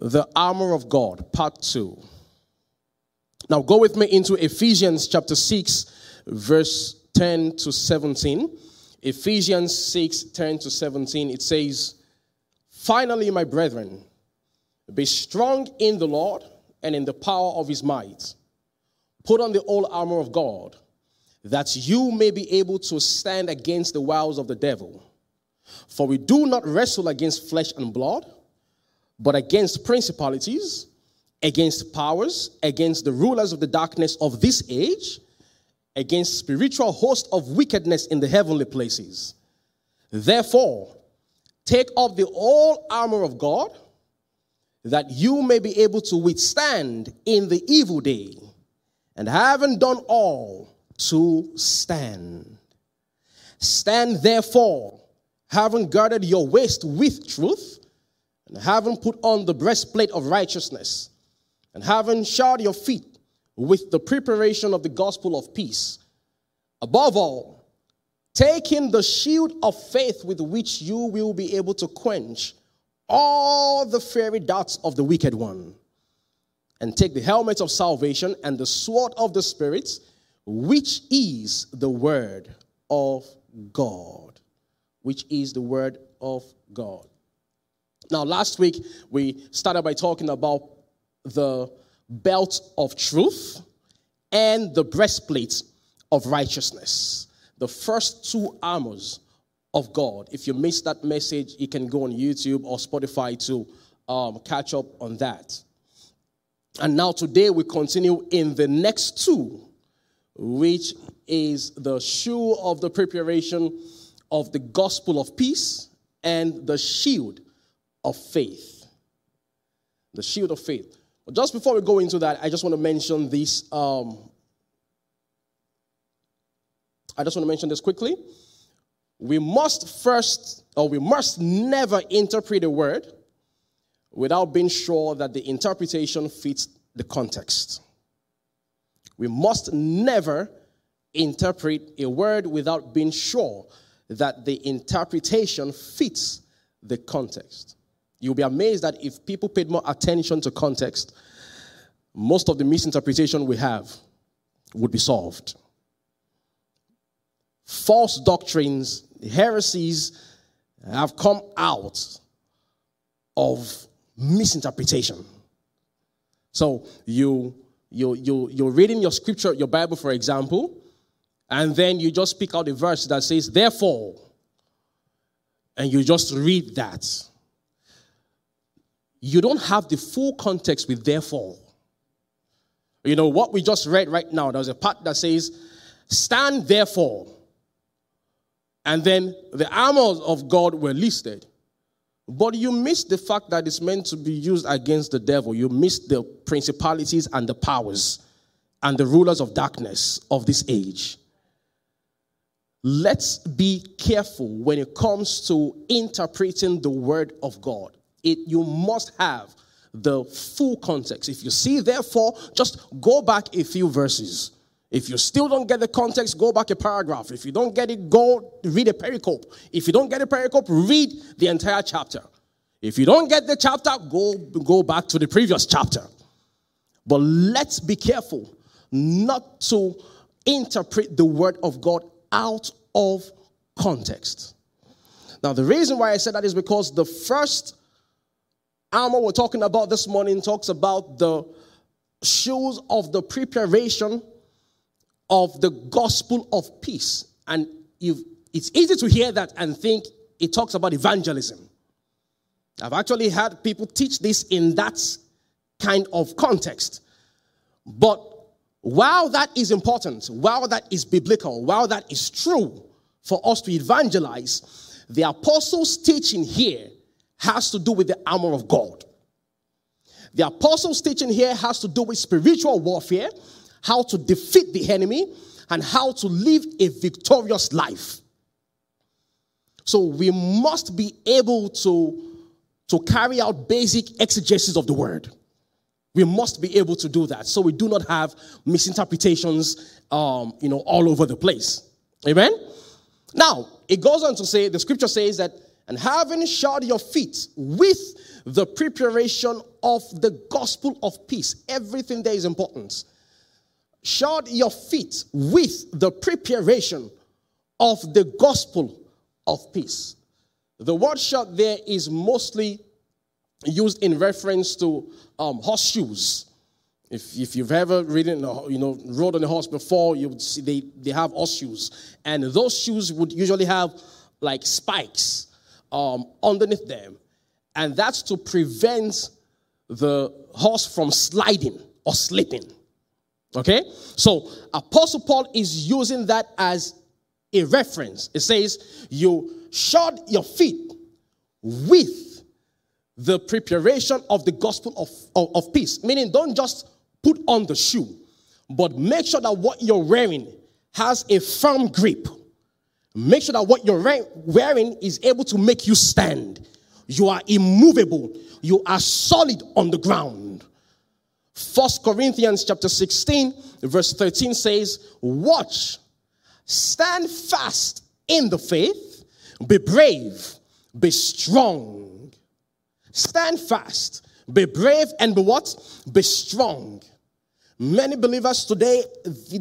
the armor of God, part two. Now go with me into Ephesians chapter 6, verse 10 to 17. Ephesians 6, 10 to 17. It says, Finally, my brethren, be strong in the Lord and in the power of his might. Put on the whole armor of God, that you may be able to stand against the wiles of the devil. For we do not wrestle against flesh and blood, but against principalities, against powers, against the rulers of the darkness of this age, against spiritual hosts of wickedness in the heavenly places. Therefore, take up the whole armor of God that you may be able to withstand in the evil day, and having done all, to stand. Stand therefore, having girded your waist with truth, and having put on the breastplate of righteousness, and having shod your feet with the preparation of the gospel of peace. Above all, taking the shield of faith with which you will be able to quench all the fiery darts of the wicked one, and take the helmet of salvation and the sword of the Spirit, which is the word of God. Which is the word of God. Now, last week we started by talking about the belt of truth and the breastplate of righteousness. The first two armors of God. If you missed that message, you can go on YouTube or Spotify to um, catch up on that. And now, today, we continue in the next two, which is the shoe of the preparation of the gospel of peace and the shield of faith. The shield of faith. But just before we go into that, I just want to mention this. Um, I just want to mention this quickly we must first, or we must never interpret a word without being sure that the interpretation fits the context. We must never interpret a word without being sure that the interpretation fits the context. You'll be amazed that if people paid more attention to context, most of the misinterpretation we have would be solved. False doctrines heresies have come out of misinterpretation. So you you you you're reading your scripture, your Bible, for example, and then you just pick out a verse that says, therefore, and you just read that. You don't have the full context with therefore. You know what we just read right now, there's a part that says, Stand therefore and then the armors of God were listed. But you miss the fact that it's meant to be used against the devil. You miss the principalities and the powers and the rulers of darkness of this age. Let's be careful when it comes to interpreting the word of God. It, you must have the full context. If you see, therefore, just go back a few verses if you still don't get the context, go back a paragraph. If you don't get it, go read a pericope. If you don't get a pericope, read the entire chapter. If you don't get the chapter, go, go back to the previous chapter. But let's be careful not to interpret the word of God out of context. Now, the reason why I said that is because the first armor we're talking about this morning talks about the shoes of the preparation of the gospel of peace. And it's easy to hear that and think it talks about evangelism. I've actually had people teach this in that kind of context. But while that is important, while that is biblical, while that is true for us to evangelize, the apostles' teaching here has to do with the armor of God. The apostles' teaching here has to do with spiritual warfare how to defeat the enemy, and how to live a victorious life. So we must be able to, to carry out basic exegesis of the word. We must be able to do that so we do not have misinterpretations um, you know, all over the place. Amen? Now, it goes on to say, the scripture says that, And having shod your feet with the preparation of the gospel of peace. Everything there is important. Shod your feet with the preparation of the gospel of peace. The word shod there is mostly used in reference to um, horseshoes. If, if you've ever ridden, you know, rode on a horse before, you would see they, they have horseshoes. And those shoes would usually have like spikes um, underneath them. And that's to prevent the horse from sliding or slipping. Okay? So Apostle Paul is using that as a reference. It says, You shod your feet with the preparation of the gospel of, of, of, peace. Meaning, don't just put on the shoe, but make sure that what you're wearing has a firm grip. Make sure that what you're wearing is able to make you stand. You are immovable. You are solid on the ground. First Corinthians chapter 16, verse 13 says, Watch, stand fast in the faith, be brave, be strong. Stand fast, be brave, and be what? Be strong. Many believers today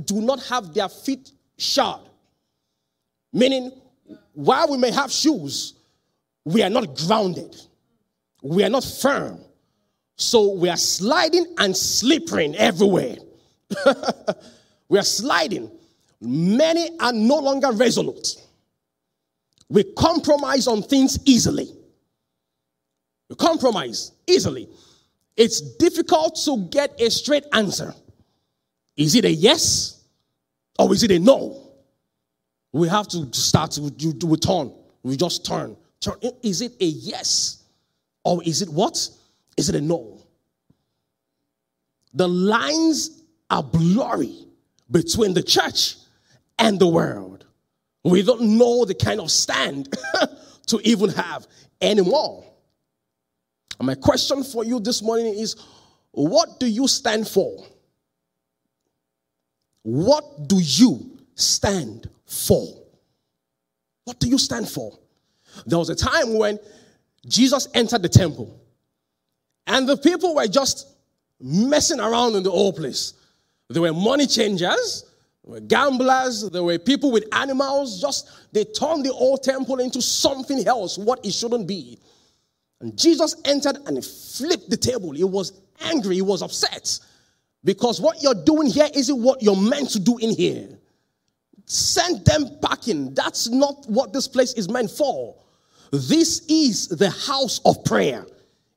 do not have their feet shod. Meaning, while we may have shoes, we are not grounded, we are not firm. So we are sliding and slipping everywhere. we are sliding. Many are no longer resolute. We compromise on things easily. We compromise easily. It's difficult to get a straight answer. Is it a yes or is it a no? We have to start do a turn. We just turn. Turn. Is it a yes or is it what? Is it a no? The lines are blurry between the church and the world. We don't know the kind of stand to even have anymore. And my question for you this morning is what do you stand for? What do you stand for? What do you stand for? There was a time when Jesus entered the temple and the people were just messing around in the old place. There were money changers, there were gamblers, there were people with animals. Just they turned the old temple into something else, what it shouldn't be. And Jesus entered and flipped the table. He was angry, he was upset. Because what you're doing here isn't what you're meant to do in here. Send them packing. That's not what this place is meant for. This is the house of prayer.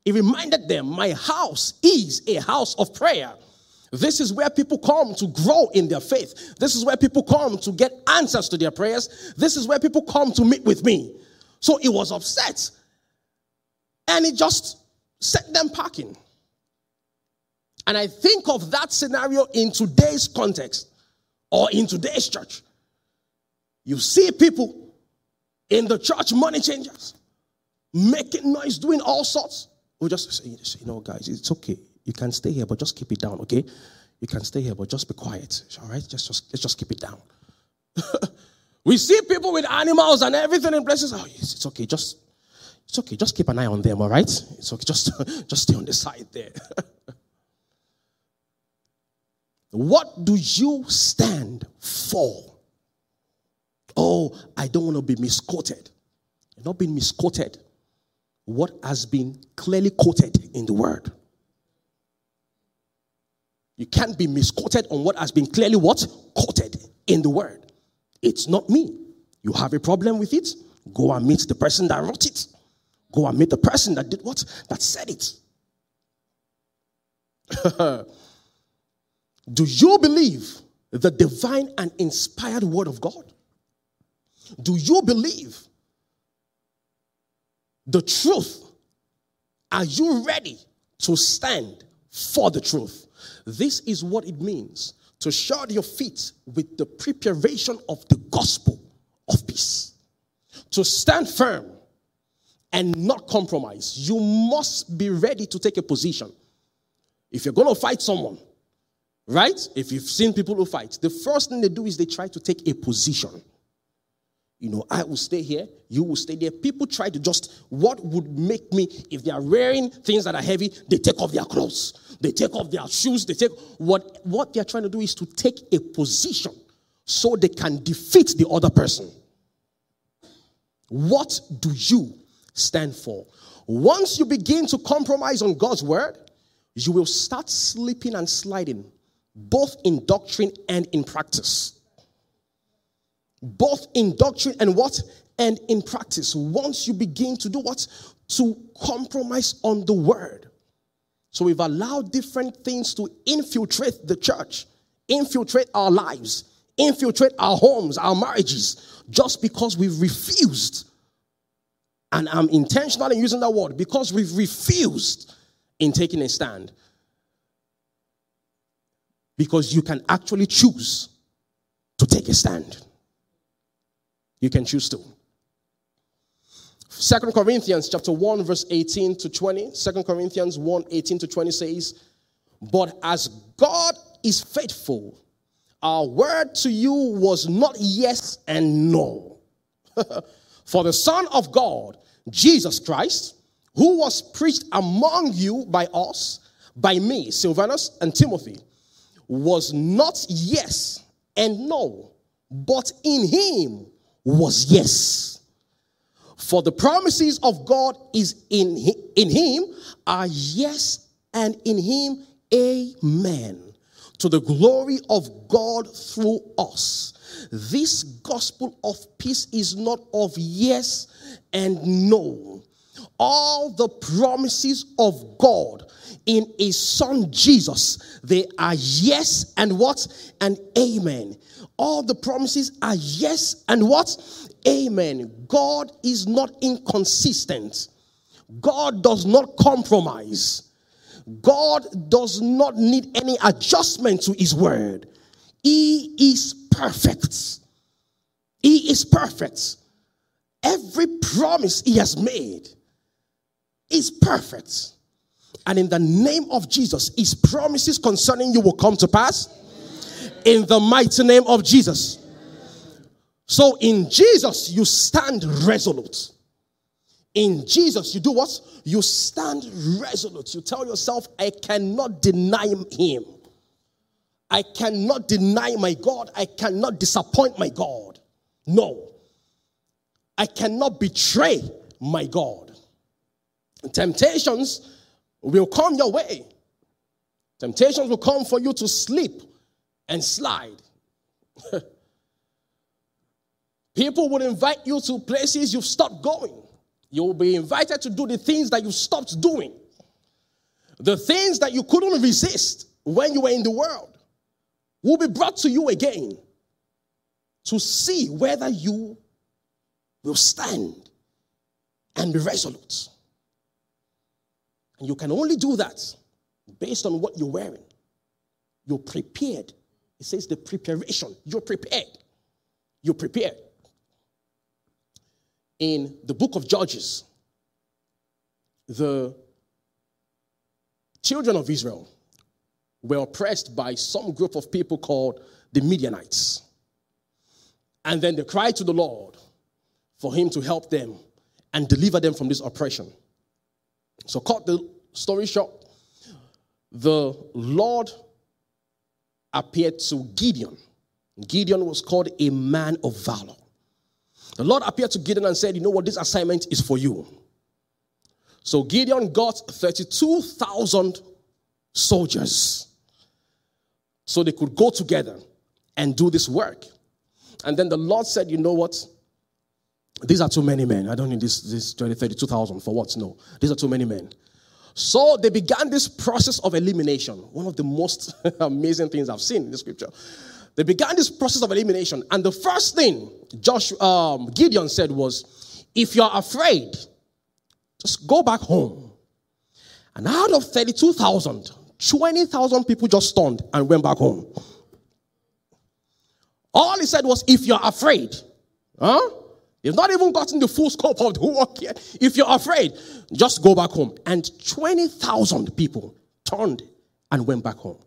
He reminded them, My house is a house of prayer. This is where people come to grow in their faith. This is where people come to get answers to their prayers. This is where people come to meet with me. So he was upset. And he just sent them packing. And I think of that scenario in today's context or in today's church. You see people in the church, money changers, making noise, doing all sorts. We just say, you know, guys, it's okay. You can stay here, but just keep it down, okay? You can stay here, but just be quiet. All right? Just, just let's just keep it down. we see people with animals and everything in places. Oh, yes, it's okay. Just it's okay. Just keep an eye on them, all right? It's okay. Just, just stay on the side there. What do you stand for? Oh, I don't want to be misquoted. You're not being misquoted. What has been clearly quoted in the word. You can't be misquoted on what has been clearly what? Quoted in the word. It's not me. You have a problem with it? Go and meet the person that wrote it. Go and meet the person that did what? That said it. Do you believe the divine and inspired word of God? Do you believe the truth? Are you ready to stand for the truth? This is what it means to shod your feet with the preparation of the gospel of peace. To stand firm and not compromise. You must be ready to take a position. If you're going to fight someone, Right? If you've seen people who fight, the first thing they do is they try to take a position. You know, I will stay here, you will stay there. People try to just, what would make me, if they are wearing things that are heavy, they take off their clothes, they take off their shoes, they take, what, what they're trying to do is to take a position so they can defeat the other person. What do you stand for? Once you begin to compromise on God's word, you will start slipping and sliding, both in doctrine and in practice both in doctrine and what? And in practice. Once you begin to do what? To compromise on the word. So we've allowed different things to infiltrate the church, infiltrate our lives, infiltrate our homes, our marriages, just because we've refused. And I'm intentionally using that word because we've refused in taking a stand. Because you can actually choose to take a stand. You can choose to. Second Corinthians chapter 1, verse 18 to 20. Second Corinthians 1, 18 to 20 says, But as God is faithful, our word to you was not yes and no. For the Son of God, Jesus Christ, who was preached among you by us, by me, Silvanus, and Timothy, was not yes and no, but in him was yes. For the promises of God is in, in him are yes, and in him amen. To the glory of God through us. This gospel of peace is not of yes and no. All the promises of God in his son Jesus, they are yes and what? And amen all the promises are yes and what? Amen. God is not inconsistent. God does not compromise. God does not need any adjustment to his word. He is perfect. He is perfect. Every promise he has made is perfect. And in the name of Jesus, his promises concerning you will come to pass in the mighty name of Jesus. So in Jesus, you stand resolute. In Jesus, you do what? You stand resolute. You tell yourself, I cannot deny him. I cannot deny my God. I cannot disappoint my God. No. I cannot betray my God. Temptations will come your way. Temptations will come for you to sleep and slide. People will invite you to places you've stopped going. You will be invited to do the things that you stopped doing. The things that you couldn't resist when you were in the world will be brought to you again to see whether you will stand and be resolute. And you can only do that based on what you're wearing. You're prepared it says the preparation. You're prepared. You're prepared. In the book of Judges, the children of Israel were oppressed by some group of people called the Midianites. And then they cried to the Lord for him to help them and deliver them from this oppression. So, cut the story short, the Lord appeared to Gideon. Gideon was called a man of valor. The Lord appeared to Gideon and said, You know what? This assignment is for you. So Gideon got 32,000 soldiers so they could go together and do this work. And then the Lord said, You know what? These are too many men. I don't need this, this 20, 32,000 for what? No. These are too many men. So they began this process of elimination. One of the most amazing things I've seen in the scripture. They began this process of elimination. And the first thing um, Gideon said was, if you're afraid, just go back home. And out of 32,000, 20,000 people just stunned and went back home. All he said was, if you're afraid, huh? You've not even gotten the full scope of the work yet. If you're afraid, just go back home. And 20,000 people turned and went back home.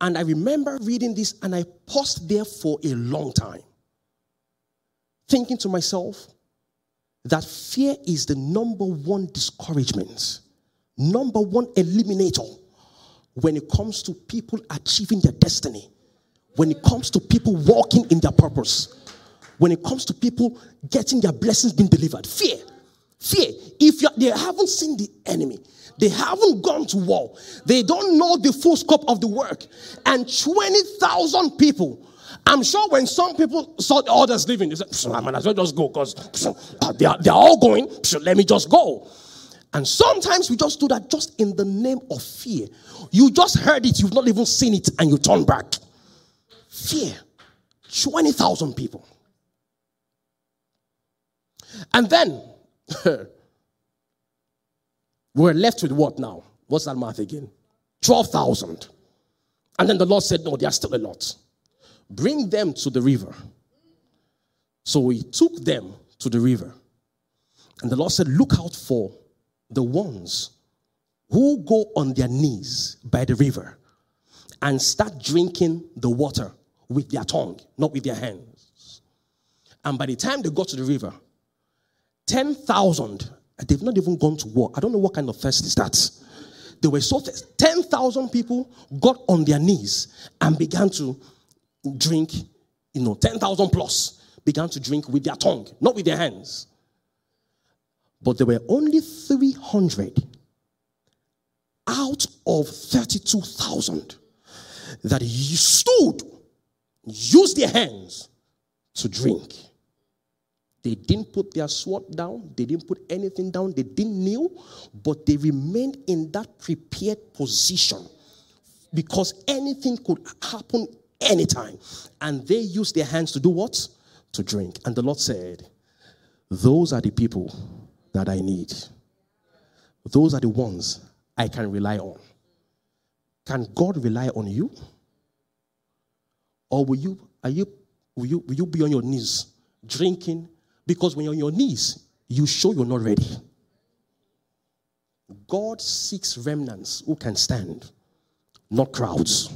And I remember reading this and I paused there for a long time. thinking to myself that fear is the number one discouragement, number one eliminator when it comes to people achieving their destiny, when it comes to people walking in their purpose, when it comes to people getting their blessings being delivered. Fear. Fear. If they haven't seen the enemy, they haven't gone to war, they don't know the full scope of the work, and 20,000 people. I'm sure when some people saw the others leaving, they said, I might as well just go because uh, they are, they are all going, let me just go. And sometimes we just do that just in the name of fear. You just heard it, you've not even seen it, and you turn back. Fear. 20,000 people. And then we're left with what now? What's that math again? 12,000. And then the Lord said, No, there are still a lot. Bring them to the river. So we took them to the river. And the Lord said, Look out for the ones who go on their knees by the river and start drinking the water with their tongue, not with their hands. And by the time they got to the river, 10,000, they've not even gone to war. I don't know what kind of thirst is that. They were so thirsty. 10,000 people got on their knees and began to drink, you know, 10,000 plus began to drink with their tongue, not with their hands. But there were only 300 out of 32,000 that stood, used their hands to drink. They didn't put their sword down, they didn't put anything down, they didn't kneel, but they remained in that prepared position because anything could happen anytime. And they used their hands to do what? To drink. And the Lord said, Those are the people that I need. Those are the ones I can rely on. Can God rely on you? Or will you, are you, will you, will you be on your knees drinking? Because when you're on your knees, you show you're not ready. God seeks remnants who can stand, not crowds.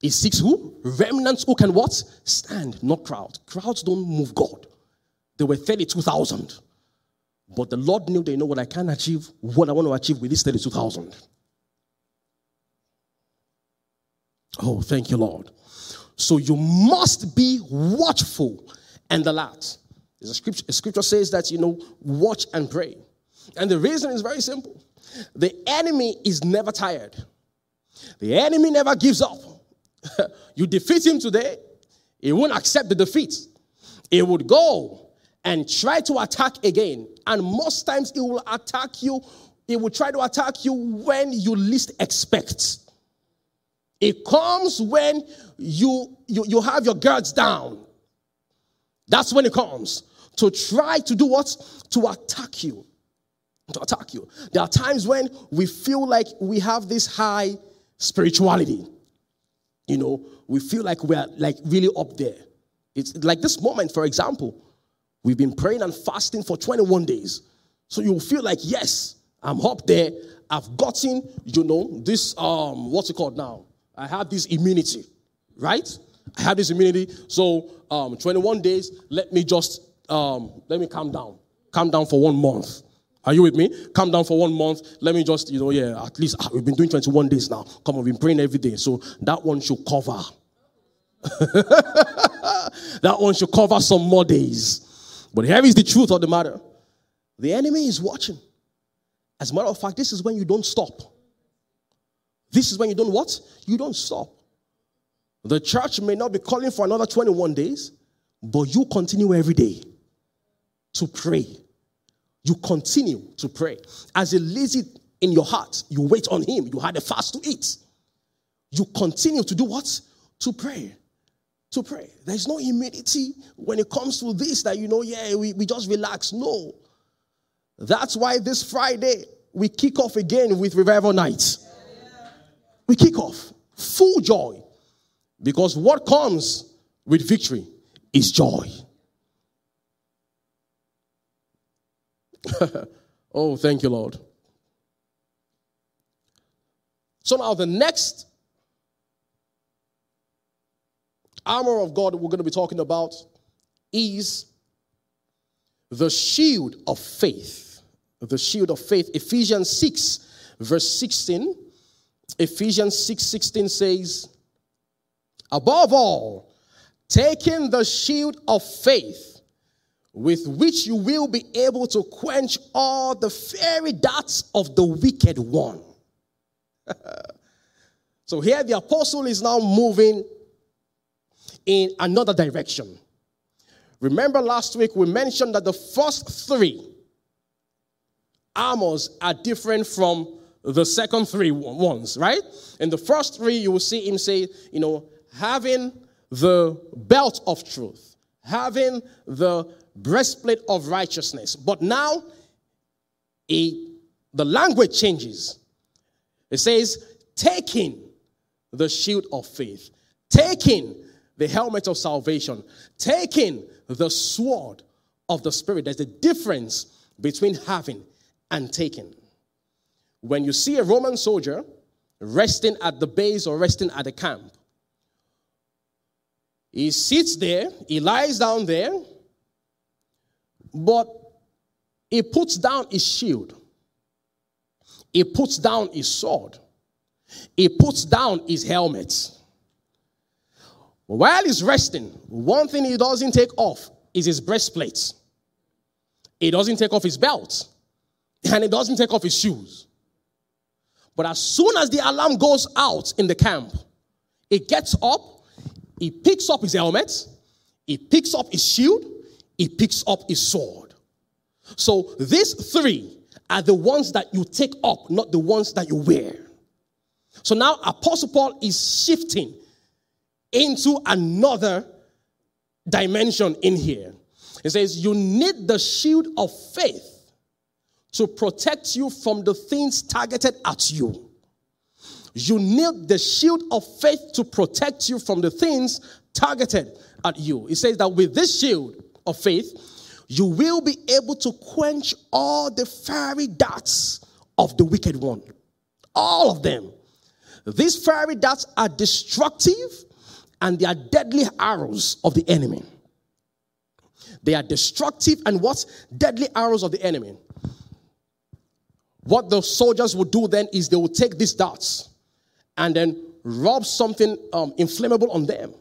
He seeks who? Remnants who can what? Stand, not crowds. Crowds don't move God. There were 32,000. But the Lord knew they know what I can achieve, what I want to achieve with these 32,000. Oh, thank you, Lord. So you must be watchful and alert. There's a scripture, scripture says that, you know, watch and pray. And the reason is very simple the enemy is never tired, the enemy never gives up. you defeat him today, he won't accept the defeat. He would go and try to attack again. And most times he will attack you, he will try to attack you when you least expect. It comes when you, you, you have your guards down. That's when it comes to try to do what? To attack you. To attack you. There are times when we feel like we have this high spirituality. You know, we feel like we're like really up there. It's like this moment, for example. We've been praying and fasting for 21 days. So you'll feel like, yes, I'm up there. I've gotten, you know, this, um, what's it called now? I have this immunity, right? I have this immunity. So um, 21 days, let me just, um, let me calm down. Calm down for one month. Are you with me? Calm down for one month. Let me just, you know, yeah, at least ah, we've been doing 21 days now. Come on, we've been praying every day. So that one should cover. that one should cover some more days. But here is the truth of the matter the enemy is watching. As a matter of fact, this is when you don't stop. This is when you don't what? You don't stop. The church may not be calling for another 21 days, but you continue every day to pray. You continue to pray. As it leads it in your heart, you wait on Him. You had a fast to eat. You continue to do what? To pray to pray. There's no humility when it comes to this that, you know, yeah, we, we just relax. No. That's why this Friday we kick off again with Revival Night. We kick off full joy because what comes with victory is joy. oh, thank you, Lord. So now the next armor of God we're going to be talking about is the shield of faith. The shield of faith. Ephesians 6, verse 16. Ephesians 6 16 says, Above all, taking the shield of faith, with which you will be able to quench all the fiery darts of the wicked one. so here the apostle is now moving in another direction. Remember last week we mentioned that the first three armors are different from the second three ones, right? In the first three, you will see him say, you know, having the belt of truth, having the breastplate of righteousness. But now, it, the language changes. It says, taking the shield of faith, taking the helmet of salvation, taking the sword of the Spirit. There's a difference between having and taking. When you see a Roman soldier resting at the base or resting at the camp, he sits there, he lies down there, but he puts down his shield, he puts down his sword, he puts down his helmet. While he's resting, one thing he doesn't take off is his breastplate. He doesn't take off his belt, and he doesn't take off his shoes. But as soon as the alarm goes out in the camp, he gets up he picks up his helmet, he picks up his shield, he picks up his sword. So these three are the ones that you take up, not the ones that you wear. So now Apostle Paul is shifting into another dimension in here. He says, You need the shield of faith to protect you from the things targeted at you. You need the shield of faith to protect you from the things targeted at you. It says that with this shield of faith, you will be able to quench all the fiery darts of the wicked one. All of them. These fiery darts are destructive and they are deadly arrows of the enemy. They are destructive and what? Deadly arrows of the enemy. What the soldiers will do then is they will take these darts and then rub something um, inflammable on them.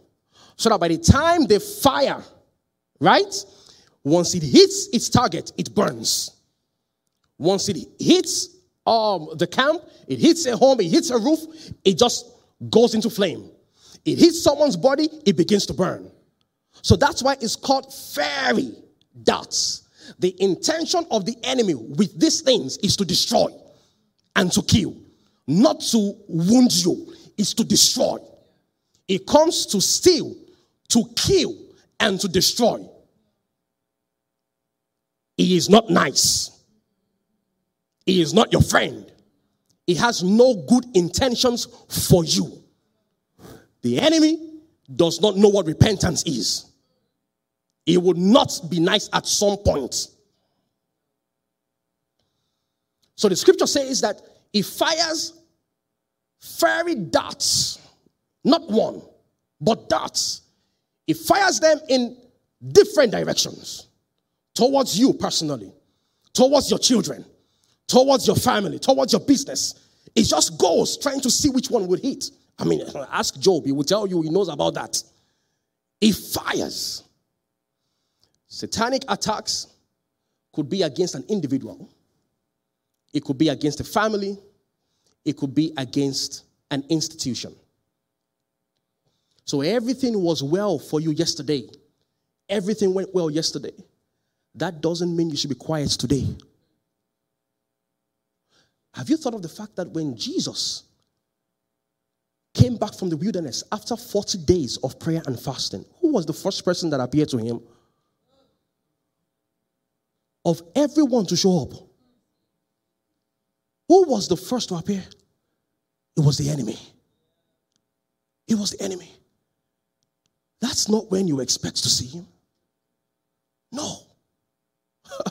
So that by the time they fire, right? Once it hits its target, it burns. Once it hits um, the camp, it hits a home, it hits a roof, it just goes into flame. It hits someone's body, it begins to burn. So that's why it's called fiery darts. The intention of the enemy with these things is to destroy and to kill not to wound you, is to destroy. It comes to steal, to kill, and to destroy. He is not nice. He is not your friend. He has no good intentions for you. The enemy does not know what repentance is. He would not be nice at some point. So the scripture says that he fires fiery darts, not one, but darts. He fires them in different directions towards you personally, towards your children, towards your family, towards your business. It just goes trying to see which one would hit. I mean, ask Job, he will tell you he knows about that. He fires. Satanic attacks could be against an individual, it could be against a family, it could be against an institution. So everything was well for you yesterday. Everything went well yesterday. That doesn't mean you should be quiet today. Have you thought of the fact that when Jesus came back from the wilderness after 40 days of prayer and fasting, who was the first person that appeared to him? Of everyone to show up, who was the first to appear? It was the enemy. It was the enemy. That's not when you expect to see him. No.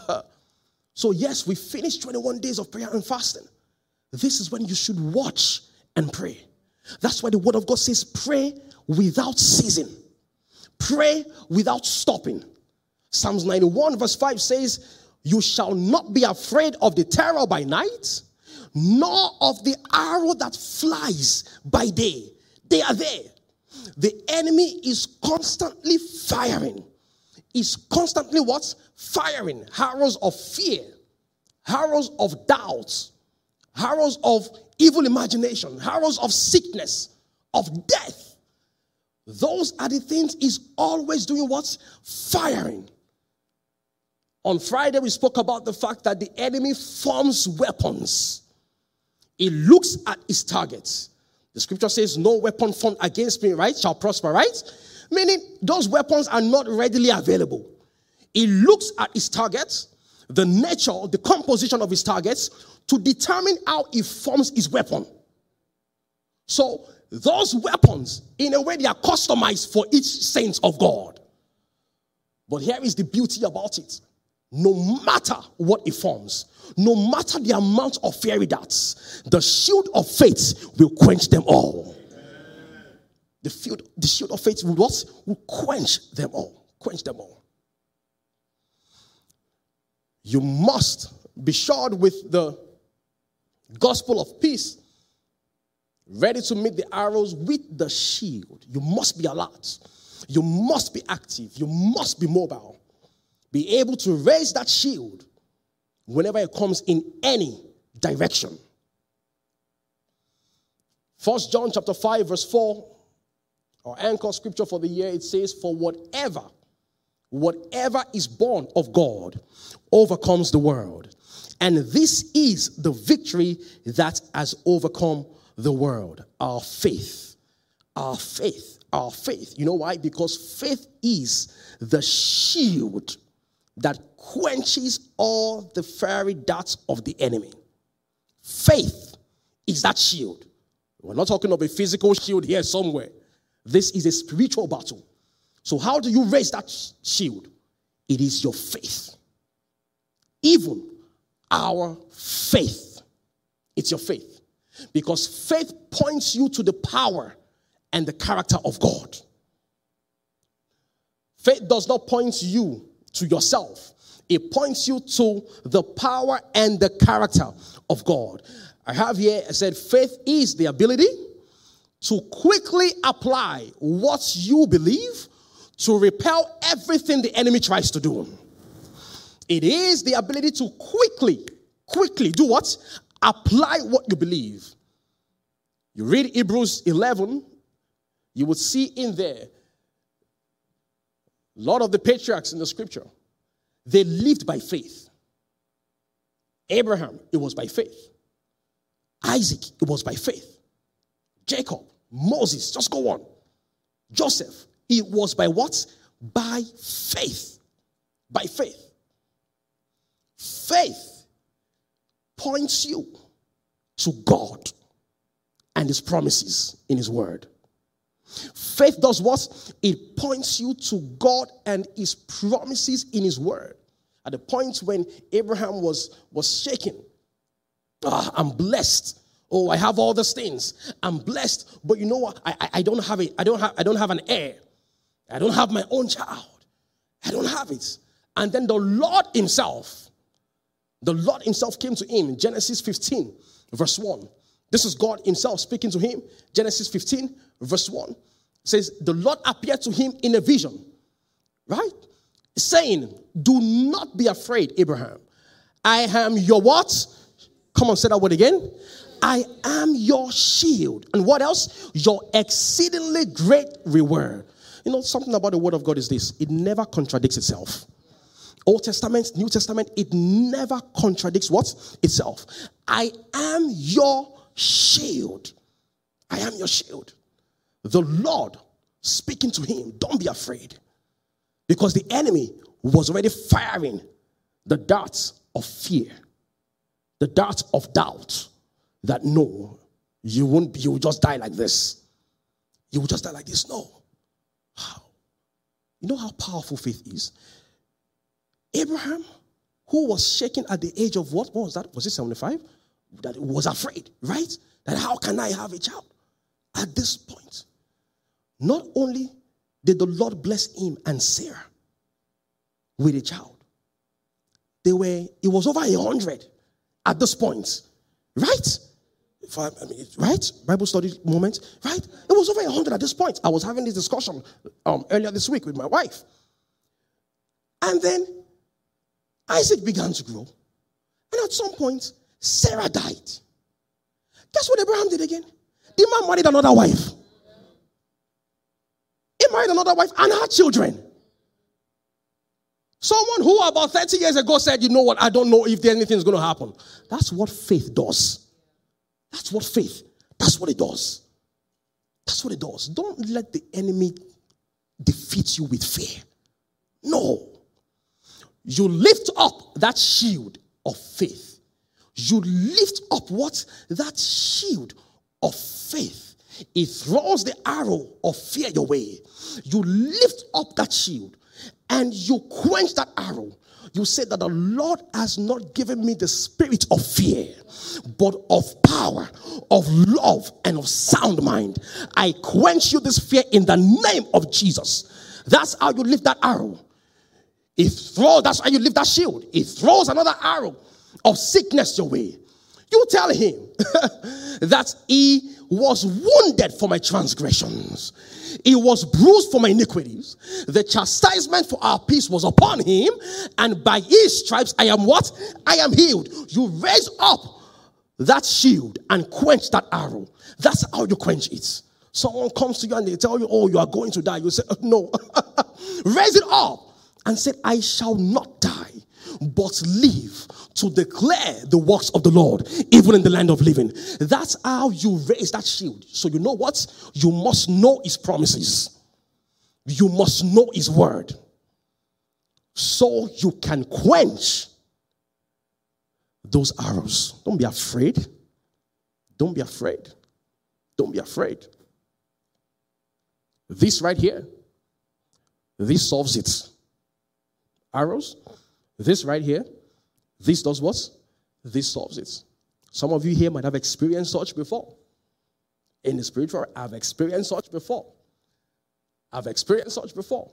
so, yes, we finished 21 days of prayer and fasting. This is when you should watch and pray. That's why the word of God says, pray without ceasing, pray without stopping. Psalms 91, verse 5 says, You shall not be afraid of the terror by night, nor of the arrow that flies by day. They are there. The enemy is constantly firing. Is constantly what? Firing arrows of fear, arrows of doubts, arrows of evil imagination, arrows of sickness, of death. Those are the things he's always doing what? Firing. On Friday, we spoke about the fact that the enemy forms weapons. He looks at his targets. The scripture says, No weapon formed against me, right, shall prosper, right? Meaning those weapons are not readily available. He looks at his targets, the nature, the composition of his targets, to determine how he forms his weapon. So those weapons, in a way, they are customized for each saint of God. But here is the beauty about it. No matter what it forms, no matter the amount of fiery darts, the shield of faith will quench them all. The shield, the shield of faith will what? Will quench them all. Quench them all. You must be shod with the gospel of peace, ready to meet the arrows with the shield. You must be alert. You must be active. You must be mobile. Be able to raise that shield whenever it comes in any direction. First John chapter 5, verse 4, our anchor scripture for the year, it says, For whatever, whatever is born of God overcomes the world. And this is the victory that has overcome the world our faith. Our faith. Our faith. You know why? Because faith is the shield that quenches all the fiery darts of the enemy. Faith is that shield. We're not talking of a physical shield here somewhere. This is a spiritual battle. So, how do you raise that shield? It is your faith. Even our faith. It's your faith. Because faith points you to the power and the character of God. Faith does not point you to yourself, it points you to the power and the character of God. I have here, I said, faith is the ability to quickly apply what you believe to repel everything the enemy tries to do. It is the ability to quickly, quickly do what? Apply what you believe. You read Hebrews 11, you would see in there a lot of the patriarchs in the scripture, they lived by faith. Abraham, it was by faith. Isaac, it was by faith. Jacob, Moses, just go on. Joseph, it was by what? By faith. By faith. Faith points you to God and His promises in His Word. Faith does what? It points you to God and His promises in His Word. At the point when Abraham was, was shaken, ah, I'm blessed. Oh, I have all these things. I'm blessed, but you know what? I, I, I don't have it. I don't have. I don't have an heir. I don't have my own child. I don't have it. And then the Lord Himself, the Lord Himself came to him in Genesis 15, verse 1. This is God Himself speaking to him. Genesis 15, verse 1 says, The Lord appeared to him in a vision, right? Saying, Do not be afraid, Abraham. I am your what? Come on, say that word again. I am your shield. And what else? Your exceedingly great reward. You know, something about the word of God is this it never contradicts itself. Old Testament, New Testament, it never contradicts what? Itself. I am your shield. I am your shield the Lord speaking to him, Don't be afraid. Because the enemy was already firing the darts of fear, the darts of doubt that no, you won't, you will just die like this. You will just die like this. No. How? You know how powerful faith is? Abraham, who was shaken at the age of what? What was that? Was it 75? That was afraid, right? That how can I have a child? At this point, not only did the Lord bless him and Sarah with a child. They were, it was over a hundred at this point, right? I, I mean, right? Bible study moment, right? It was over a hundred at this point. I was having this discussion um, earlier this week with my wife. And then Isaac began to grow. And at some point, Sarah died. Guess what Abraham did again? The man married another wife. He married another wife and had children. Someone who about 30 years ago said, You know what? I don't know if anything is going to happen. That's what faith does. That's what faith, that's what it does. That's what it does. Don't let the enemy defeat you with fear. No. You lift up that shield of faith. You lift up what? That shield of faith. It throws the arrow of fear your way. You lift up that shield and you quench that arrow. You say that the Lord has not given me the spirit of fear, but of power, of love, and of sound mind. I quench you this fear in the name of Jesus. That's how you lift that arrow. It throws, that's how you lift that shield. It throws another arrow of sickness your way. You tell him that he was wounded for my transgressions. He was bruised for my iniquities. The chastisement for our peace was upon him, and by his stripes I am what? I am healed. You raise up that shield and quench that arrow. That's how you quench it. Someone comes to you and they tell you, Oh, you are going to die. You say, No. raise it up and say, I shall not but live to declare the works of the Lord, even in the land of living. That's how you raise that shield. So, you know what? You must know His promises, you must know His word, so you can quench those arrows. Don't be afraid. Don't be afraid. Don't be afraid. This right here, this solves it. Arrows, this right here, this does what? This solves it. Some of you here might have experienced such before. In the spiritual, I've experienced such before. I've experienced such before.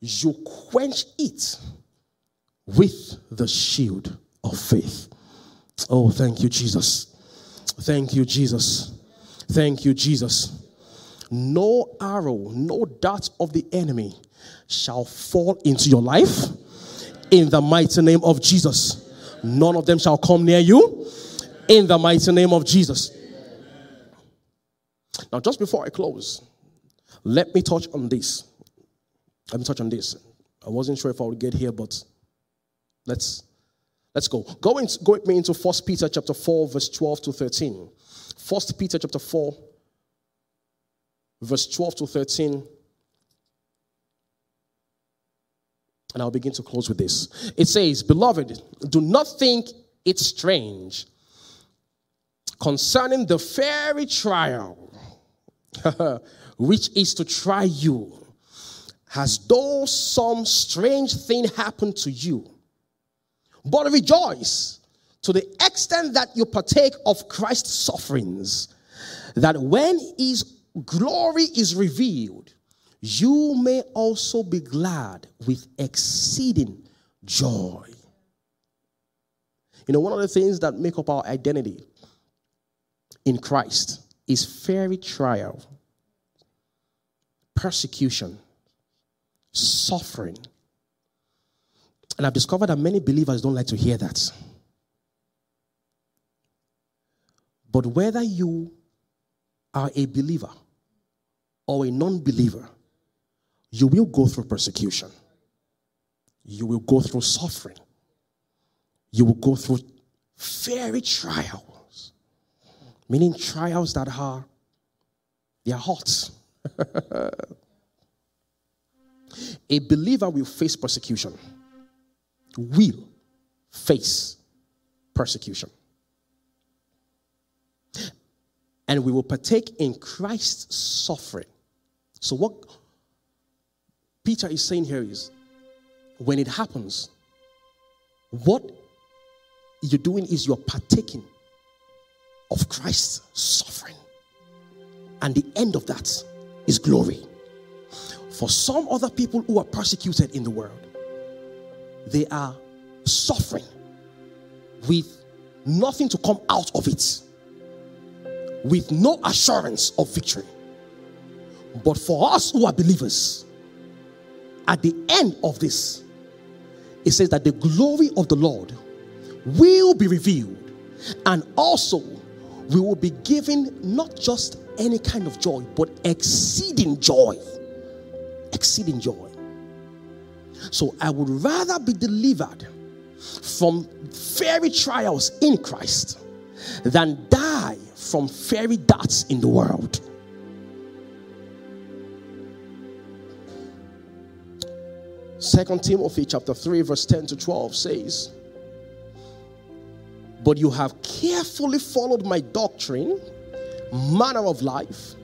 You quench it with the shield of faith. Oh, thank you, Jesus. Thank you, Jesus. Thank you, Jesus. No arrow, no dart of the enemy shall fall into your life in the mighty name of Jesus. None of them shall come near you in the mighty name of Jesus. Now, just before I close, let me touch on this. Let me touch on this. I wasn't sure if I would get here, but let's let's go. Go, in, go with me into First Peter chapter 4, verse 12 to 13. First Peter chapter 4, verse 12 to 13. And I'll begin to close with this. It says, Beloved, do not think it strange concerning the fiery trial which is to try you, as though some strange thing happened to you. But rejoice to the extent that you partake of Christ's sufferings, that when his glory is revealed, you may also be glad with exceeding joy. You know, one of the things that make up our identity in Christ is fiery trial, persecution, suffering. And I've discovered that many believers don't like to hear that. But whether you are a believer or a non believer, you will go through persecution. You will go through suffering. You will go through fiery trials, meaning trials that are they are hot. A believer will face persecution. Will face persecution. And we will partake in Christ's suffering. So, what Peter is saying here is when it happens, what you're doing is you're partaking of Christ's suffering. And the end of that is glory. For some other people who are persecuted in the world, they are suffering with nothing to come out of it, with no assurance of victory. But for us who are believers, at the end of this, it says that the glory of the Lord will be revealed, and also we will be given not just any kind of joy, but exceeding joy. Exceeding joy. So I would rather be delivered from fiery trials in Christ than die from fiery darts in the world. Second Timothy chapter 3 verse 10 to 12 says, "But you have carefully followed my doctrine, manner of life,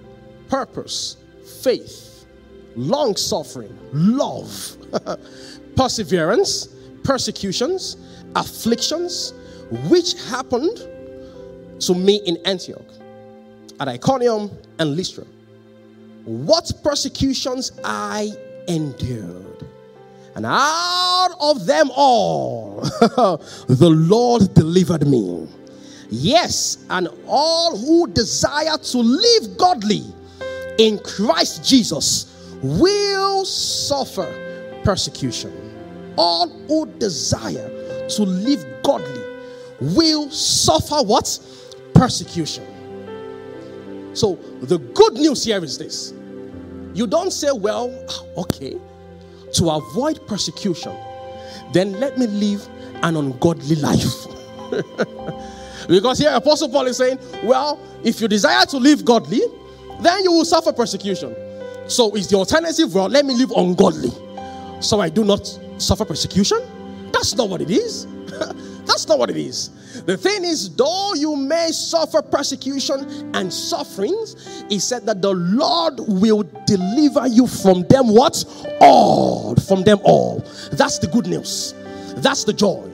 purpose, faith, long suffering, love, perseverance, persecutions, afflictions, which happened to me in Antioch, at Iconium and Lystra. What persecutions I endured. And out of them all, the Lord delivered me. Yes, and all who desire to live godly in Christ Jesus will suffer persecution. All who desire to live godly will suffer what? Persecution. So the good news here is this. You don't say, well, ah, okay, to avoid persecution, then let me live an ungodly life. because here Apostle Paul is saying, well, if you desire to live godly, then you will suffer persecution. So is the alternative, well, let me live ungodly. So I do not suffer persecution? That's not what it is. That's not what it is. The thing is, though you may suffer persecution and sufferings, he said that the Lord will deliver you from them what? All. From them all. That's the good news. That's the joy.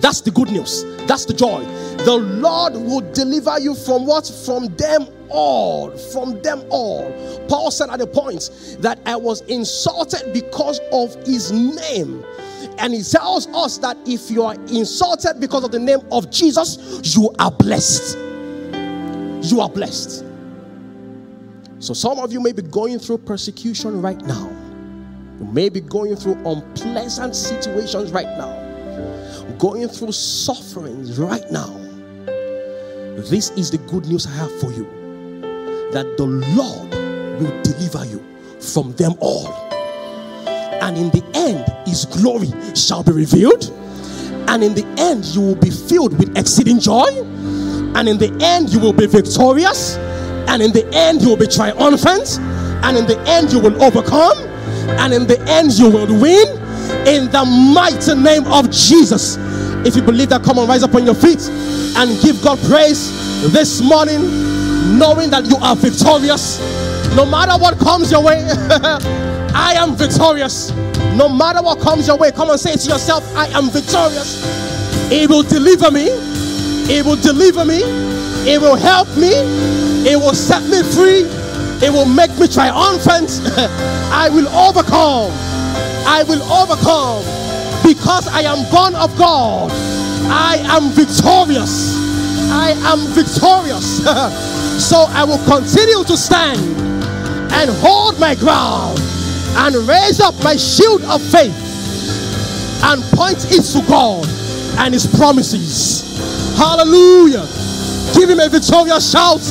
That's the good news. That's the joy. The Lord will deliver you from what? From them all. From them all. Paul said at a point that I was insulted because of his name. And he tells us that if you are insulted because of the name of Jesus, you are blessed. You are blessed. So, some of you may be going through persecution right now. You may be going through unpleasant situations right now, going through sufferings right now. This is the good news I have for you that the Lord will deliver you from them all. And in the end, His glory shall be revealed. And in the end, you will be filled with exceeding joy. And in the end, you will be victorious. And in the end, you will be triumphant. And in the end, you will overcome. And in the end, you will win. In the mighty name of Jesus. If you believe that, come on, rise up on your feet and give God praise this morning, knowing that you are victorious. No matter what comes your way, I am victorious. No matter what comes your way, come and say to yourself, I am victorious. It will deliver me. It will deliver me. It will help me. It will set me free. It will make me triumphant. I will overcome. I will overcome because I am born of God. I am victorious. I am victorious. so I will continue to stand and hold my ground and raise up my shield of faith and point it to God and His promises. Hallelujah. Give Him a victorious shout.